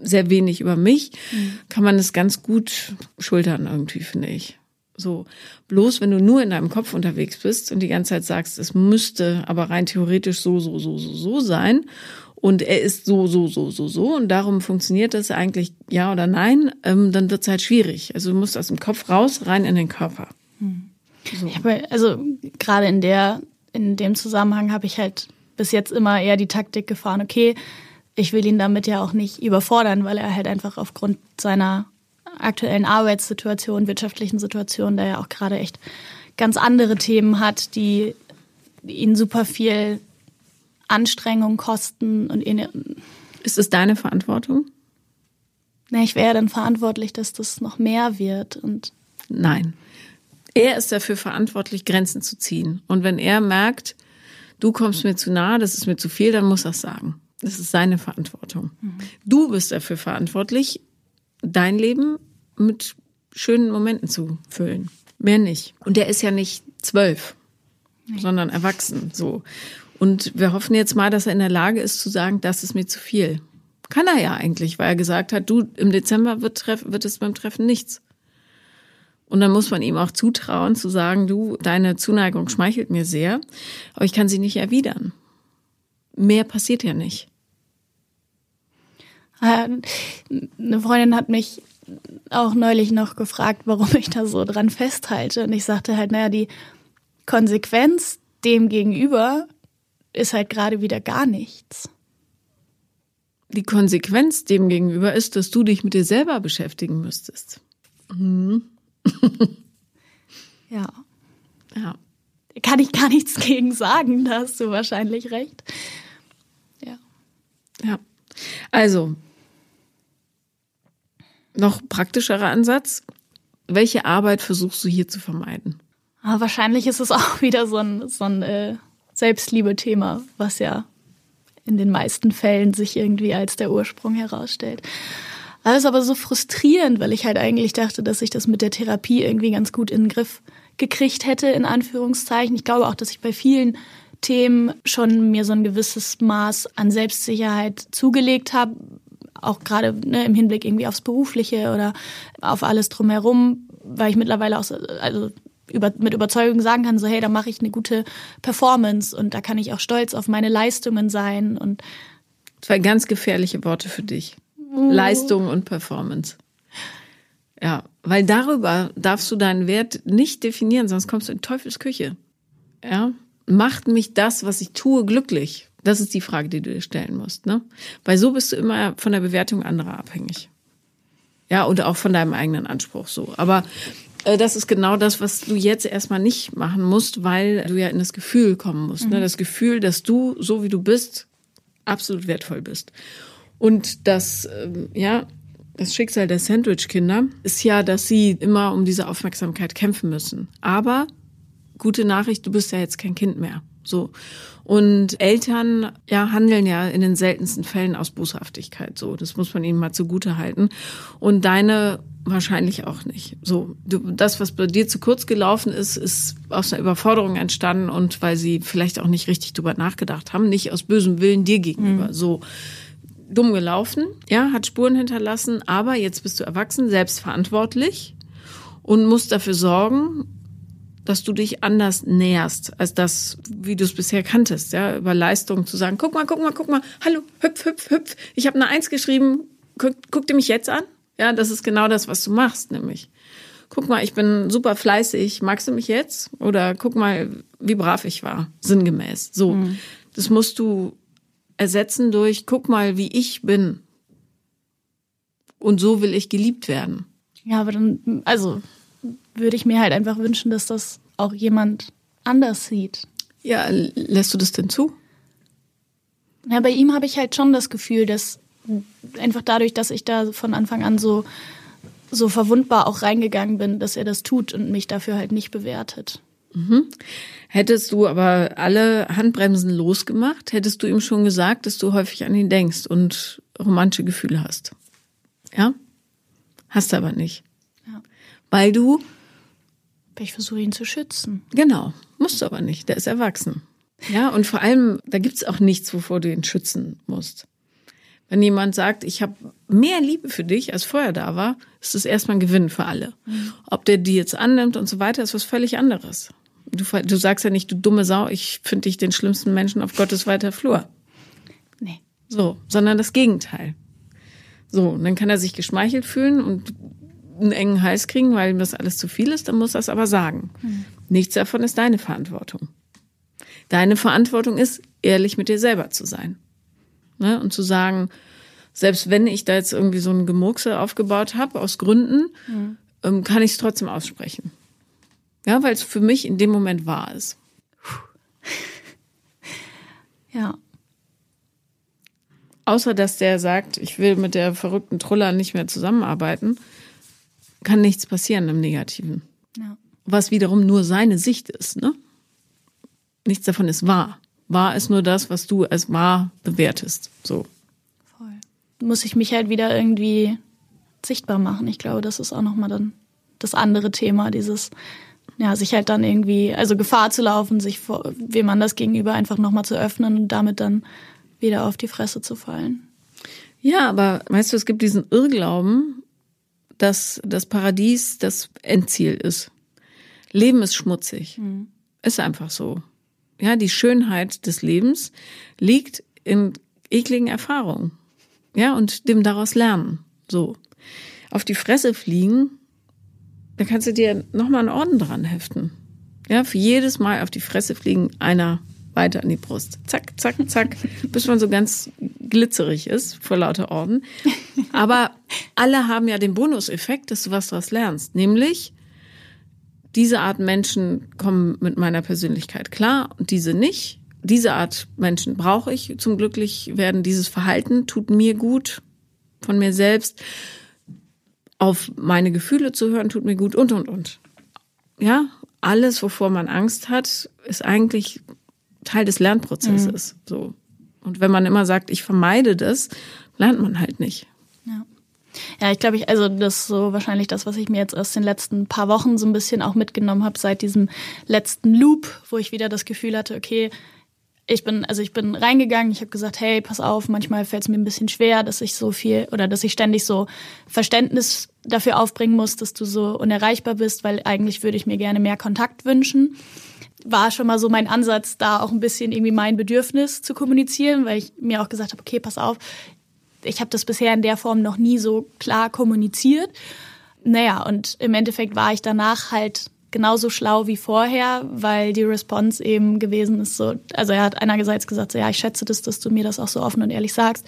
sehr wenig über mich, mhm. kann man es ganz gut schultern irgendwie, finde ich. So. Bloß wenn du nur in deinem Kopf unterwegs bist und die ganze Zeit sagst, es müsste aber rein theoretisch so, so, so, so, so sein und er ist so, so, so, so, so und darum funktioniert das eigentlich ja oder nein, ähm, dann wird es halt schwierig. Also du musst aus dem Kopf raus, rein in den Körper. Mhm. So. Ich habe, also gerade in der, in dem Zusammenhang habe ich halt bis jetzt immer eher die Taktik gefahren, okay, ich will ihn damit ja auch nicht überfordern, weil er halt einfach aufgrund seiner aktuellen Arbeitssituation, wirtschaftlichen Situation, der ja auch gerade echt ganz andere Themen hat, die ihn super viel Anstrengung, Kosten und ist es deine Verantwortung? Na, ich wäre dann verantwortlich, dass das noch mehr wird und nein. Er ist dafür verantwortlich, Grenzen zu ziehen. Und wenn er merkt, du kommst mir zu nahe, das ist mir zu viel, dann muss er es sagen. Das ist seine Verantwortung. Mhm. Du bist dafür verantwortlich, dein Leben mit schönen Momenten zu füllen. Mehr nicht. Und der ist ja nicht zwölf, sondern erwachsen, so. Und wir hoffen jetzt mal, dass er in der Lage ist zu sagen, das ist mir zu viel. Kann er ja eigentlich, weil er gesagt hat, du, im Dezember wird, wird es beim Treffen nichts. Und dann muss man ihm auch zutrauen, zu sagen, du, deine Zuneigung schmeichelt mir sehr, aber ich kann sie nicht erwidern. Mehr passiert ja nicht. Äh, eine Freundin hat mich auch neulich noch gefragt, warum ich da so dran festhalte. Und ich sagte halt, naja, die Konsequenz dem gegenüber ist halt gerade wieder gar nichts. Die Konsequenz dem gegenüber ist, dass du dich mit dir selber beschäftigen müsstest. Mhm. ja. Ja. Kann ich gar nichts gegen sagen, da hast du wahrscheinlich recht. Ja. Ja. Also, noch praktischerer Ansatz. Welche Arbeit versuchst du hier zu vermeiden? Aber ah, wahrscheinlich ist es auch wieder so ein, so ein äh, Selbstliebe-Thema, was ja in den meisten Fällen sich irgendwie als der Ursprung herausstellt. Alles aber so frustrierend, weil ich halt eigentlich dachte, dass ich das mit der Therapie irgendwie ganz gut in den Griff gekriegt hätte, in Anführungszeichen. Ich glaube auch, dass ich bei vielen Themen schon mir so ein gewisses Maß an Selbstsicherheit zugelegt habe, auch gerade ne, im Hinblick irgendwie aufs Berufliche oder auf alles drumherum, weil ich mittlerweile auch so, also über, mit Überzeugung sagen kann, so hey, da mache ich eine gute Performance und da kann ich auch stolz auf meine Leistungen sein und zwei ganz gefährliche Worte für dich. Leistung und Performance. Ja, weil darüber darfst du deinen Wert nicht definieren, sonst kommst du in Teufelsküche. Ja, macht mich das, was ich tue, glücklich? Das ist die Frage, die du dir stellen musst, ne? Weil so bist du immer von der Bewertung anderer abhängig. Ja, und auch von deinem eigenen Anspruch so. Aber äh, das ist genau das, was du jetzt erstmal nicht machen musst, weil du ja in das Gefühl kommen musst. Ne? Mhm. Das Gefühl, dass du, so wie du bist, absolut wertvoll bist. Und das, ähm, ja, das Schicksal der Sandwich-Kinder ist ja, dass sie immer um diese Aufmerksamkeit kämpfen müssen. Aber gute Nachricht, du bist ja jetzt kein Kind mehr. So. Und Eltern ja handeln ja in den seltensten Fällen aus Boshaftigkeit. So, das muss man ihnen mal zugute halten. Und deine wahrscheinlich auch nicht. So, du, das, was bei dir zu kurz gelaufen ist, ist aus einer Überforderung entstanden und weil sie vielleicht auch nicht richtig drüber nachgedacht haben, nicht aus bösem Willen dir gegenüber. Mhm. So dumm gelaufen, ja, hat Spuren hinterlassen, aber jetzt bist du erwachsen, selbstverantwortlich und musst dafür sorgen, dass du dich anders näherst, als das, wie du es bisher kanntest, ja, über Leistung zu sagen, guck mal, guck mal, guck mal, hallo, hüpf, hüpf, hüpf, ich habe eine Eins geschrieben, guck, guck dir mich jetzt an? Ja, das ist genau das, was du machst, nämlich. Guck mal, ich bin super fleißig, magst du mich jetzt? Oder guck mal, wie brav ich war, sinngemäß. So, mhm. das musst du ersetzen durch, guck mal, wie ich bin. Und so will ich geliebt werden. Ja, aber dann, also würde ich mir halt einfach wünschen, dass das auch jemand anders sieht. Ja, lässt du das denn zu? Ja, bei ihm habe ich halt schon das Gefühl, dass einfach dadurch, dass ich da von Anfang an so, so verwundbar auch reingegangen bin, dass er das tut und mich dafür halt nicht bewertet. Mhm. Hättest du aber alle Handbremsen losgemacht, hättest du ihm schon gesagt, dass du häufig an ihn denkst und romantische Gefühle hast. Ja? Hast du aber nicht. Ja. Weil du ich versuche ihn zu schützen. Genau, musst du aber nicht. Der ist erwachsen. Ja, und vor allem, da gibt's auch nichts, wovor du ihn schützen musst. Wenn jemand sagt, ich habe mehr Liebe für dich, als vorher da war, ist das erstmal ein Gewinn für alle. Mhm. Ob der die jetzt annimmt und so weiter, ist was völlig anderes. Du, du sagst ja nicht, du dumme Sau, ich finde dich den schlimmsten Menschen auf Gottes weiter Flur. Nee. So, sondern das Gegenteil. So, und dann kann er sich geschmeichelt fühlen und einen engen Hals kriegen, weil ihm das alles zu viel ist, dann muss er es aber sagen. Mhm. Nichts davon ist deine Verantwortung. Deine Verantwortung ist, ehrlich mit dir selber zu sein. Ne? Und zu sagen, selbst wenn ich da jetzt irgendwie so ein Gemurkse aufgebaut habe, aus Gründen, mhm. ähm, kann ich es trotzdem aussprechen. Ja, weil es für mich in dem Moment wahr ist. Ja, außer dass der sagt, ich will mit der verrückten Truller nicht mehr zusammenarbeiten, kann nichts passieren im Negativen. Ja. Was wiederum nur seine Sicht ist, ne? Nichts davon ist wahr. Wahr ist nur das, was du als wahr bewertest. So. Voll. Muss ich mich halt wieder irgendwie sichtbar machen. Ich glaube, das ist auch nochmal dann das andere Thema, dieses, ja, sich halt dann irgendwie, also Gefahr zu laufen, sich vor wem anders gegenüber einfach nochmal zu öffnen und damit dann wieder auf die Fresse zu fallen. Ja, aber weißt du, es gibt diesen Irrglauben, dass das Paradies das Endziel ist. Leben ist schmutzig. Mhm. Ist einfach so. Ja, die Schönheit des Lebens liegt in ekligen Erfahrungen. Ja, und dem daraus lernen. So. Auf die Fresse fliegen, da kannst du dir nochmal einen Orden dran heften. Ja, für jedes Mal auf die Fresse fliegen einer weiter an die Brust. Zack, zack, zack, bis man so ganz glitzerig ist vor lauter Orden. Aber alle haben ja den Bonuseffekt, dass du was daraus lernst. Nämlich, diese Art Menschen kommen mit meiner Persönlichkeit klar und diese nicht. Diese Art Menschen brauche ich zum Glücklichwerden. Dieses Verhalten tut mir gut von mir selbst. Auf meine Gefühle zu hören tut mir gut und, und, und. Ja, alles, wovor man Angst hat, ist eigentlich Teil des Lernprozesses. Mhm. So. Und wenn man immer sagt, ich vermeide das, lernt man halt nicht. Ja. Ja, ich glaube, ich, also das ist so wahrscheinlich das, was ich mir jetzt aus den letzten paar Wochen so ein bisschen auch mitgenommen habe, seit diesem letzten Loop, wo ich wieder das Gefühl hatte, okay, ich bin, also ich bin reingegangen, ich habe gesagt, hey, pass auf, manchmal fällt es mir ein bisschen schwer, dass ich so viel oder dass ich ständig so Verständnis dafür aufbringen muss, dass du so unerreichbar bist, weil eigentlich würde ich mir gerne mehr Kontakt wünschen war schon mal so mein Ansatz, da auch ein bisschen irgendwie mein Bedürfnis zu kommunizieren, weil ich mir auch gesagt habe, okay, pass auf, ich habe das bisher in der Form noch nie so klar kommuniziert. Naja, und im Endeffekt war ich danach halt genauso schlau wie vorher, weil die Response eben gewesen ist so, also er hat einerseits gesagt, so, ja, ich schätze das, dass du mir das auch so offen und ehrlich sagst.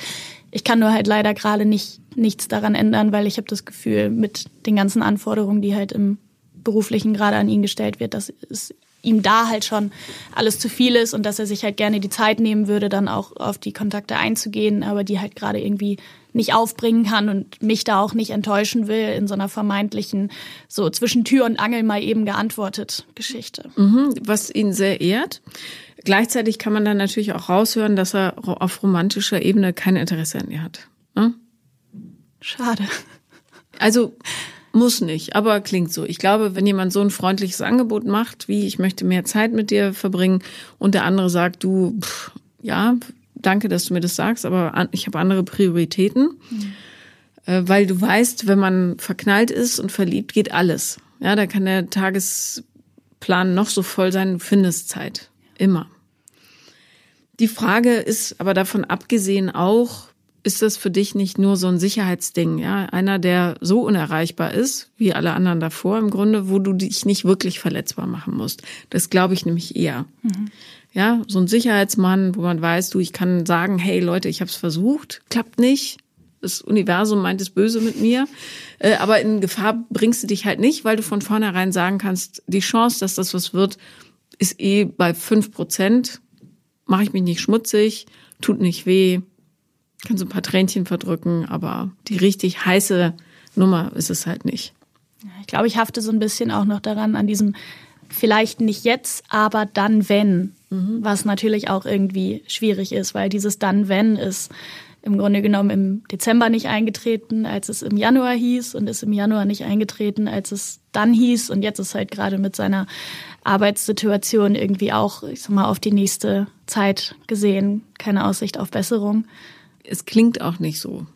Ich kann nur halt leider gerade nicht nichts daran ändern, weil ich habe das Gefühl, mit den ganzen Anforderungen, die halt im beruflichen gerade an ihn gestellt wird, dass es ihm da halt schon alles zu viel ist und dass er sich halt gerne die Zeit nehmen würde, dann auch auf die Kontakte einzugehen, aber die halt gerade irgendwie nicht aufbringen kann und mich da auch nicht enttäuschen will in so einer vermeintlichen, so zwischen Tür und Angel mal eben geantwortet Geschichte. Mhm, was ihn sehr ehrt. Gleichzeitig kann man dann natürlich auch raushören, dass er auf romantischer Ebene kein Interesse an ihr hat. Ne? Schade. Also muss nicht, aber klingt so. Ich glaube, wenn jemand so ein freundliches Angebot macht, wie ich möchte mehr Zeit mit dir verbringen und der andere sagt, du, pff, ja, danke, dass du mir das sagst, aber ich habe andere Prioritäten, mhm. weil du weißt, wenn man verknallt ist und verliebt, geht alles. Ja, da kann der Tagesplan noch so voll sein, du findest Zeit. Immer. Die Frage ist aber davon abgesehen auch, ist das für dich nicht nur so ein Sicherheitsding, ja? Einer, der so unerreichbar ist, wie alle anderen davor im Grunde, wo du dich nicht wirklich verletzbar machen musst. Das glaube ich nämlich eher. Mhm. Ja, so ein Sicherheitsmann, wo man weiß, du, ich kann sagen, hey Leute, ich habe es versucht, klappt nicht. Das Universum meint es böse mit mir. Äh, aber in Gefahr bringst du dich halt nicht, weil du von vornherein sagen kannst, die Chance, dass das was wird, ist eh bei fünf Prozent. Mache ich mich nicht schmutzig, tut nicht weh, kann so ein paar Tränchen verdrücken, aber die richtig heiße Nummer ist es halt nicht. Ich glaube, ich hafte so ein bisschen auch noch daran, an diesem vielleicht nicht jetzt, aber dann wenn, mhm. was natürlich auch irgendwie schwierig ist, weil dieses dann wenn ist im Grunde genommen im Dezember nicht eingetreten, als es im Januar hieß und ist im Januar nicht eingetreten, als es dann hieß und jetzt ist halt gerade mit seiner Arbeitssituation irgendwie auch, ich sag mal, auf die nächste Zeit gesehen, keine Aussicht auf Besserung es klingt auch nicht so.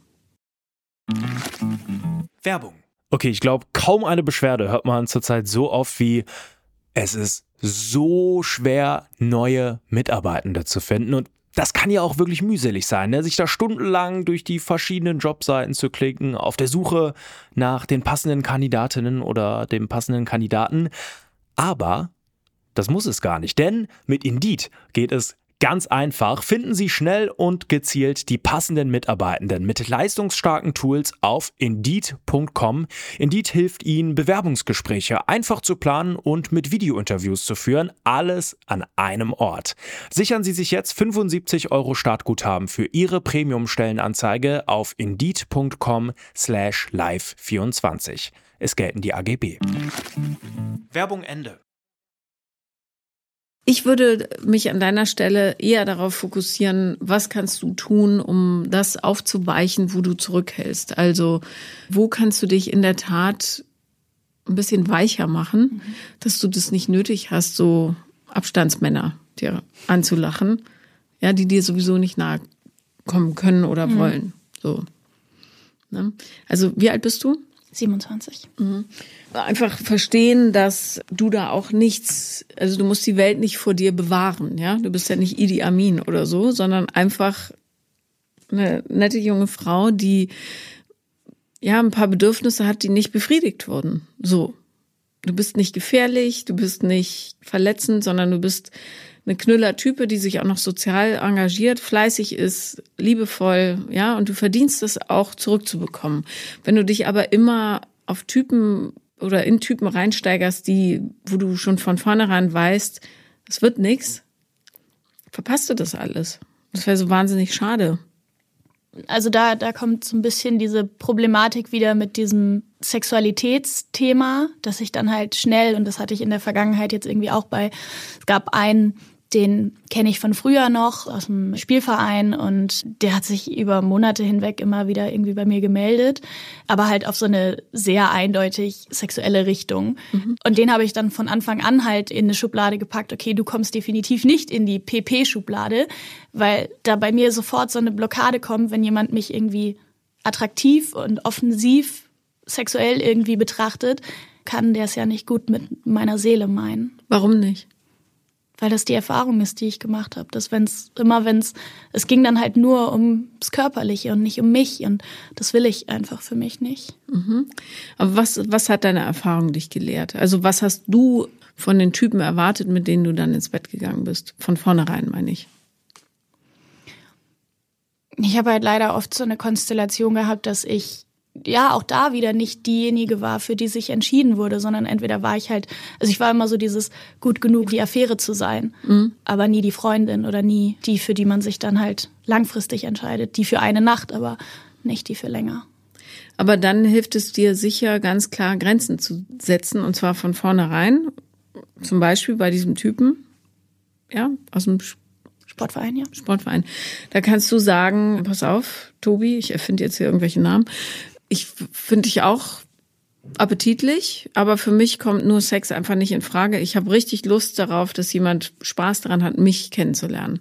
Werbung. Okay, ich glaube, kaum eine Beschwerde hört man zurzeit so oft wie es ist so schwer, neue Mitarbeitende zu finden. Und das kann ja auch wirklich mühselig sein, ne? sich da stundenlang durch die verschiedenen Jobseiten zu klicken, auf der Suche nach den passenden Kandidatinnen oder dem passenden Kandidaten. Aber das muss es gar nicht, denn mit Indeed geht es Ganz einfach finden Sie schnell und gezielt die passenden Mitarbeitenden mit leistungsstarken Tools auf Indeed.com. Indeed hilft Ihnen, Bewerbungsgespräche einfach zu planen und mit Videointerviews zu führen. Alles an einem Ort. Sichern Sie sich jetzt 75 Euro Startguthaben für Ihre Premium-Stellenanzeige auf Indeed.com slash live24. Es gelten die AGB. Werbung Ende. Ich würde mich an deiner Stelle eher darauf fokussieren, was kannst du tun, um das aufzuweichen, wo du zurückhältst. Also wo kannst du dich in der Tat ein bisschen weicher machen, mhm. dass du das nicht nötig hast, so Abstandsmänner dir anzulachen, ja, die dir sowieso nicht nahe kommen können oder mhm. wollen. So. Ne? Also wie alt bist du? 27. Mhm. Einfach verstehen, dass du da auch nichts, also du musst die Welt nicht vor dir bewahren, ja. Du bist ja nicht Idi Amin oder so, sondern einfach eine nette junge Frau, die ja ein paar Bedürfnisse hat, die nicht befriedigt wurden. So. Du bist nicht gefährlich, du bist nicht verletzend, sondern du bist eine Knüller-Type, die sich auch noch sozial engagiert, fleißig ist, liebevoll, ja, und du verdienst es auch zurückzubekommen. Wenn du dich aber immer auf Typen oder in Typen reinsteigerst, die, wo du schon von vornherein weißt, es wird nix, verpasst du das alles. Das wäre so wahnsinnig schade. Also da, da kommt so ein bisschen diese Problematik wieder mit diesem Sexualitätsthema, dass ich dann halt schnell, und das hatte ich in der Vergangenheit jetzt irgendwie auch bei, es gab einen den kenne ich von früher noch aus dem Spielverein und der hat sich über Monate hinweg immer wieder irgendwie bei mir gemeldet, aber halt auf so eine sehr eindeutig sexuelle Richtung. Mhm. Und den habe ich dann von Anfang an halt in eine Schublade gepackt. Okay, du kommst definitiv nicht in die PP-Schublade, weil da bei mir sofort so eine Blockade kommt, wenn jemand mich irgendwie attraktiv und offensiv sexuell irgendwie betrachtet, kann der es ja nicht gut mit meiner Seele meinen. Warum nicht? Weil das die Erfahrung ist, die ich gemacht habe. Dass wenn's immer wenn's es ging dann halt nur ums Körperliche und nicht um mich und das will ich einfach für mich nicht. Mhm. Aber was was hat deine Erfahrung dich gelehrt? Also was hast du von den Typen erwartet, mit denen du dann ins Bett gegangen bist? Von vornherein meine ich. Ich habe halt leider oft so eine Konstellation gehabt, dass ich ja auch da wieder nicht diejenige war, für die sich entschieden wurde, sondern entweder war ich halt, also ich war immer so dieses gut genug, die Affäre zu sein, mhm. aber nie die Freundin oder nie die, für die man sich dann halt langfristig entscheidet, die für eine Nacht, aber nicht die für länger. Aber dann hilft es dir sicher, ganz klar Grenzen zu setzen und zwar von vornherein. Zum Beispiel bei diesem Typen, ja, aus dem Sportverein, ja. Sportverein. Da kannst du sagen, pass auf, Tobi, ich erfinde jetzt hier irgendwelche Namen ich finde ich auch appetitlich, aber für mich kommt nur Sex einfach nicht in Frage. Ich habe richtig Lust darauf, dass jemand Spaß daran hat, mich kennenzulernen.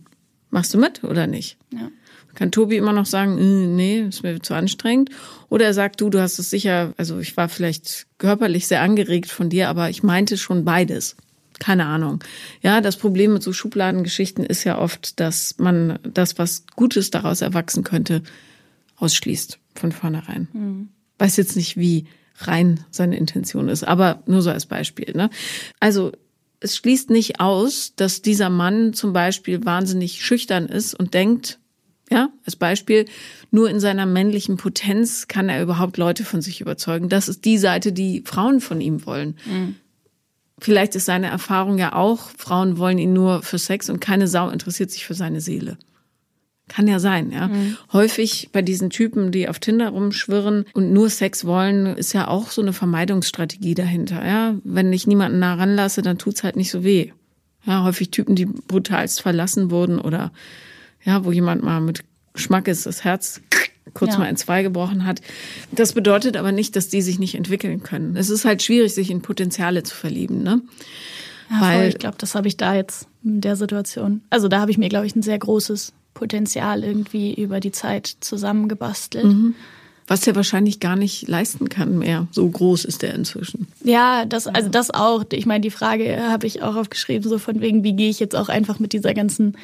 Machst du mit oder nicht? Ja. Kann Tobi immer noch sagen, äh, nee, ist mir zu anstrengend? Oder er sagt, du, du hast es sicher, also ich war vielleicht körperlich sehr angeregt von dir, aber ich meinte schon beides. Keine Ahnung. Ja, das Problem mit so Schubladengeschichten ist ja oft, dass man das, was Gutes daraus erwachsen könnte, ausschließt von vornherein. Mhm. Weiß jetzt nicht, wie rein seine Intention ist, aber nur so als Beispiel. Ne? Also es schließt nicht aus, dass dieser Mann zum Beispiel wahnsinnig schüchtern ist und denkt, ja, als Beispiel, nur in seiner männlichen Potenz kann er überhaupt Leute von sich überzeugen. Das ist die Seite, die Frauen von ihm wollen. Mhm. Vielleicht ist seine Erfahrung ja auch, Frauen wollen ihn nur für Sex und keine Sau interessiert sich für seine Seele. Kann ja sein, ja. Mhm. Häufig bei diesen Typen, die auf Tinder rumschwirren und nur Sex wollen, ist ja auch so eine Vermeidungsstrategie dahinter, ja. Wenn ich niemanden nah ranlasse, dann tut's halt nicht so weh. Ja, häufig Typen, die brutalst verlassen wurden oder ja, wo jemand mal mit Geschmack ist, das Herz kurz ja. mal in zwei gebrochen hat. Das bedeutet aber nicht, dass die sich nicht entwickeln können. Es ist halt schwierig, sich in Potenziale zu verlieben, ne? Ja, Weil, voll. ich glaube, das habe ich da jetzt in der Situation. Also da habe ich mir, glaube ich, ein sehr großes Potenzial irgendwie über die Zeit zusammengebastelt. Mhm. Was er wahrscheinlich gar nicht leisten kann mehr. So groß ist er inzwischen. Ja, das, also das auch. Ich meine, die Frage habe ich auch aufgeschrieben, so von wegen, wie gehe ich jetzt auch einfach mit dieser ganzen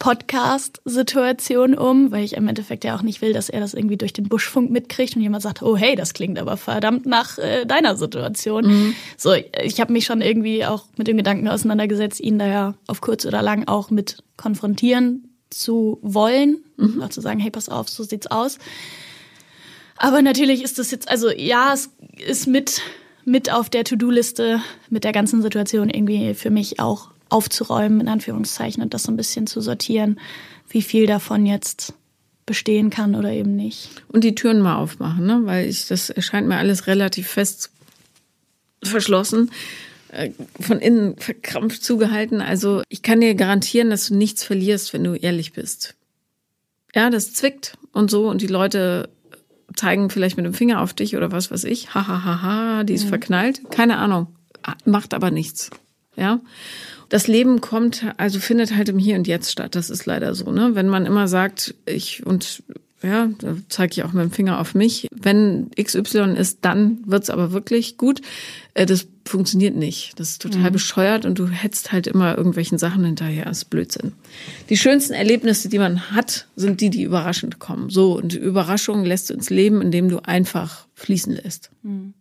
Podcast-Situation um, weil ich im Endeffekt ja auch nicht will, dass er das irgendwie durch den Buschfunk mitkriegt und jemand sagt, oh hey, das klingt aber verdammt nach äh, deiner Situation. Mhm. So, ich habe mich schon irgendwie auch mit dem Gedanken auseinandergesetzt, ihn da ja auf kurz oder lang auch mit konfrontieren zu wollen, mhm. auch zu sagen, hey, pass auf, so sieht's aus. Aber natürlich ist das jetzt, also ja, es ist mit mit auf der To-Do-Liste mit der ganzen Situation irgendwie für mich auch aufzuräumen, in Anführungszeichen, und das so ein bisschen zu sortieren, wie viel davon jetzt bestehen kann oder eben nicht. Und die Türen mal aufmachen, ne? weil ich, das erscheint mir alles relativ fest verschlossen, von innen verkrampft zugehalten. Also ich kann dir garantieren, dass du nichts verlierst, wenn du ehrlich bist. Ja, das zwickt und so und die Leute zeigen vielleicht mit dem Finger auf dich oder was weiß ich. Ha, ha, ha, ha, die ist mhm. verknallt. Keine Ahnung. Macht aber nichts. Ja. Das Leben kommt, also findet halt im Hier und Jetzt statt. Das ist leider so, ne? Wenn man immer sagt, ich und ja, da zeige ich auch mit dem Finger auf mich. Wenn XY ist, dann wird's aber wirklich gut. Äh, das funktioniert nicht. Das ist total mhm. bescheuert und du hetzt halt immer irgendwelchen Sachen hinterher. Das ist Blödsinn. Die schönsten Erlebnisse, die man hat, sind die, die überraschend kommen. So, und Überraschungen lässt du ins Leben, indem du einfach fließen lässt. Mhm.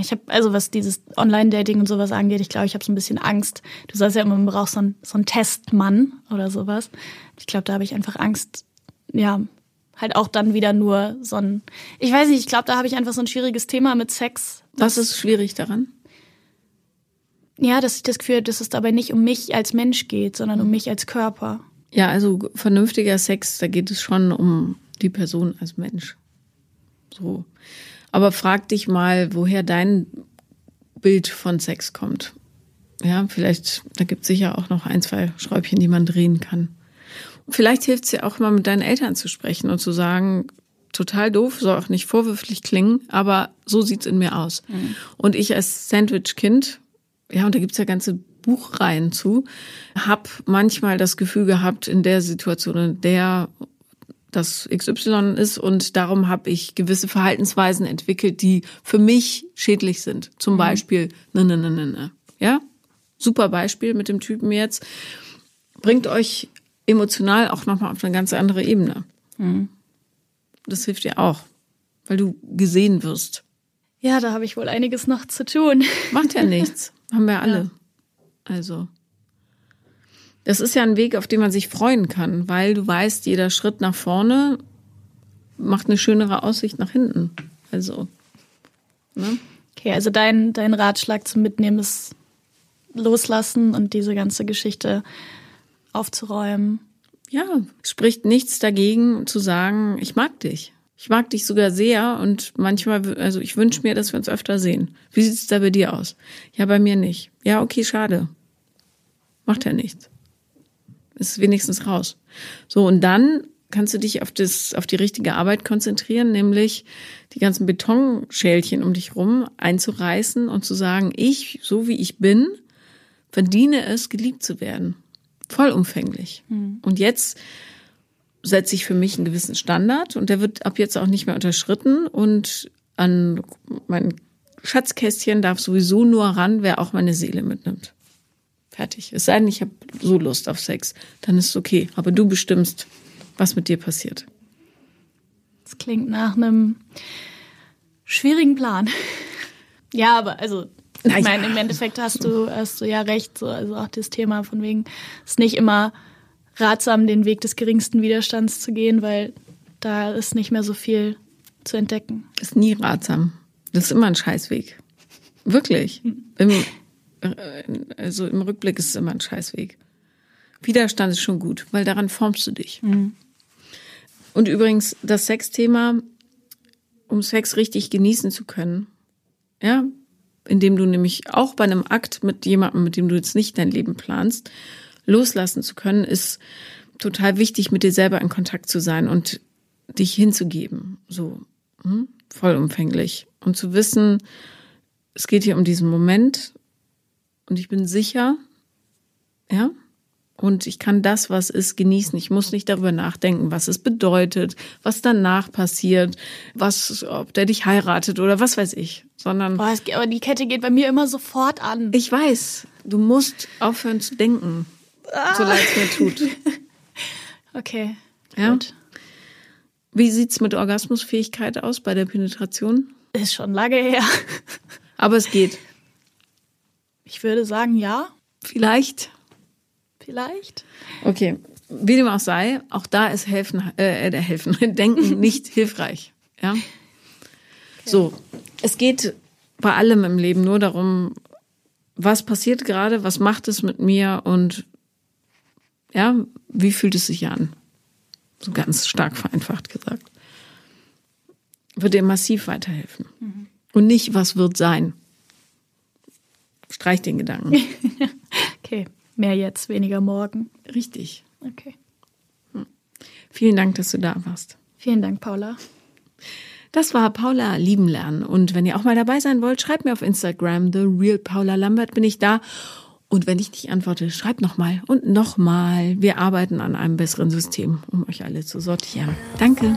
Ich habe, also was dieses Online-Dating und sowas angeht, ich glaube, ich habe so ein bisschen Angst. Du sagst ja immer, man braucht so einen, so einen Testmann oder sowas. Ich glaube, da habe ich einfach Angst, ja, halt auch dann wieder nur so ein, ich weiß nicht, ich glaube, da habe ich einfach so ein schwieriges Thema mit Sex. Was ist schwierig daran? Ja, dass ich das Gefühl habe, dass es dabei nicht um mich als Mensch geht, sondern um mich als Körper. Ja, also vernünftiger Sex, da geht es schon um die Person als Mensch. So. Aber frag dich mal, woher dein Bild von Sex kommt. Ja, vielleicht, da gibt es sicher auch noch ein, zwei Schräubchen, die man drehen kann. Vielleicht hilft es ja auch mal mit deinen Eltern zu sprechen und zu sagen, total doof, soll auch nicht vorwürflich klingen, aber so sieht's in mir aus. Mhm. Und ich als Sandwich-Kind, ja, und da gibt's ja ganze Buchreihen zu, habe manchmal das Gefühl gehabt, in der Situation, in der das XY ist und darum habe ich gewisse Verhaltensweisen entwickelt, die für mich schädlich sind. Zum mhm. Beispiel, ne, ne, ne, ne, ne. Ja? Super Beispiel mit dem Typen jetzt. Bringt euch emotional auch nochmal auf eine ganz andere Ebene. Mhm. Das hilft dir auch, weil du gesehen wirst. Ja, da habe ich wohl einiges noch zu tun. Macht ja nichts. Haben wir alle. Ja. Also. Das ist ja ein Weg, auf den man sich freuen kann, weil du weißt, jeder Schritt nach vorne macht eine schönere Aussicht nach hinten. Also. Ne? Okay, also dein, dein Ratschlag zum Mitnehmen ist loslassen und diese ganze Geschichte aufzuräumen. Ja, spricht nichts dagegen zu sagen, ich mag dich. Ich mag dich sogar sehr und manchmal, also ich wünsche mir, dass wir uns öfter sehen. Wie sieht es da bei dir aus? Ja, bei mir nicht. Ja, okay, schade. Macht ja nichts. Ist wenigstens raus. So, und dann kannst du dich auf das, auf die richtige Arbeit konzentrieren, nämlich die ganzen Betonschälchen um dich rum einzureißen und zu sagen, ich, so wie ich bin, verdiene es, geliebt zu werden. Vollumfänglich. Mhm. Und jetzt setze ich für mich einen gewissen Standard und der wird ab jetzt auch nicht mehr unterschritten und an mein Schatzkästchen darf sowieso nur ran, wer auch meine Seele mitnimmt. Fertig. Es sei denn, ich habe so Lust auf Sex, dann ist es okay. Aber du bestimmst, was mit dir passiert. Das klingt nach einem schwierigen Plan. Ja, aber also ich meine, im Endeffekt hast du, hast du ja recht, so, also auch das Thema von wegen, es ist nicht immer ratsam, den Weg des geringsten Widerstands zu gehen, weil da ist nicht mehr so viel zu entdecken. Ist nie ratsam. Das ist immer ein Scheißweg. Wirklich. Im, äh, also im Rückblick ist es immer ein Scheißweg. Widerstand ist schon gut, weil daran formst du dich. Mhm. Und übrigens, das Sexthema, um Sex richtig genießen zu können, ja, indem du nämlich auch bei einem Akt mit jemandem, mit dem du jetzt nicht dein Leben planst, loslassen zu können, ist total wichtig, mit dir selber in Kontakt zu sein und dich hinzugeben, so hm, vollumfänglich und zu wissen, es geht hier um diesen Moment und ich bin sicher, ja, und ich kann das, was ist, genießen. Ich muss nicht darüber nachdenken, was es bedeutet, was danach passiert, was, ob der dich heiratet oder was weiß ich, sondern. Boah, aber die Kette geht bei mir immer sofort an. Ich weiß. Du musst aufhören zu denken, ah. so leid es mir tut. okay. Ja. Gut. Wie sieht's mit Orgasmusfähigkeit aus bei der Penetration? Ist schon lange her. Aber es geht. Ich würde sagen, ja, Vielleicht. vielleicht. Okay. Wie dem auch sei, auch da ist helfen, äh, äh, helfen, denken nicht hilfreich. Ja. So. Es geht bei allem im Leben nur darum, was passiert gerade, was macht es mit mir und ja, wie fühlt es sich an? So ganz stark vereinfacht gesagt. Wird dir massiv weiterhelfen. Und nicht, was wird sein. Streich den Gedanken. Okay, mehr jetzt, weniger morgen. Richtig. Okay. Vielen Dank, dass du da warst. Vielen Dank, Paula. Das war Paula lieben lernen. Und wenn ihr auch mal dabei sein wollt, schreibt mir auf Instagram, The Real Paula Lambert, bin ich da. Und wenn ich nicht antworte, schreibt nochmal und nochmal. Wir arbeiten an einem besseren System, um euch alle zu sortieren. Danke.